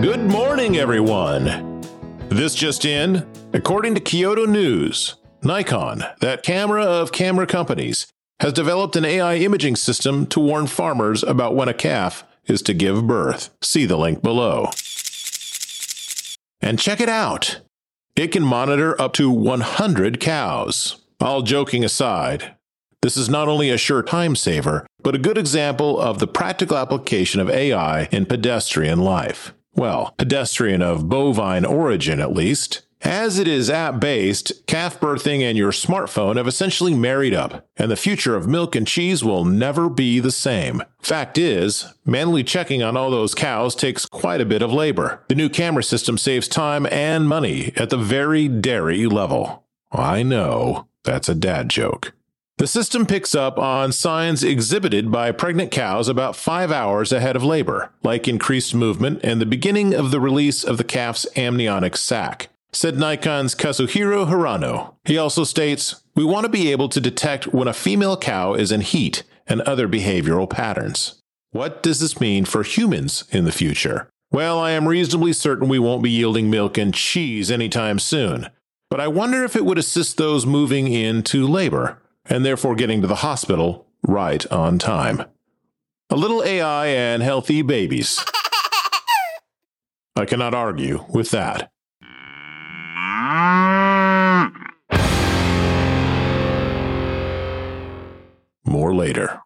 Good morning, everyone. This just in. According to Kyodo News, Nikon, that camera of camera companies, has developed an AI imaging system to warn farmers about when a calf is to give birth. See the link below. And check it out. It can monitor up to 100 cows. All joking aside, this is not only a sure time saver, but a good example of the practical application of AI in pedestrian life. Well, pedestrian of bovine origin at least. As it is app based, calf birthing and your smartphone have essentially married up, and the future of milk and cheese will never be the same. Fact is, manually checking on all those cows takes quite a bit of labor. The new camera system saves time and money at the very dairy level. I know, that's a dad joke. The system picks up on signs exhibited by pregnant cows about five hours ahead of labor, like increased movement and the beginning of the release of the calf's amniotic sac said Nikon's Kazuhiro Hirano. He also states, We want to be able to detect when a female cow is in heat and other behavioral patterns. What does this mean for humans in the future? Well, I am reasonably certain we won't be yielding milk and cheese anytime soon, but I wonder if it would assist those moving into labor and therefore getting to the hospital right on time. A little AI and healthy babies. I cannot argue with that. More later.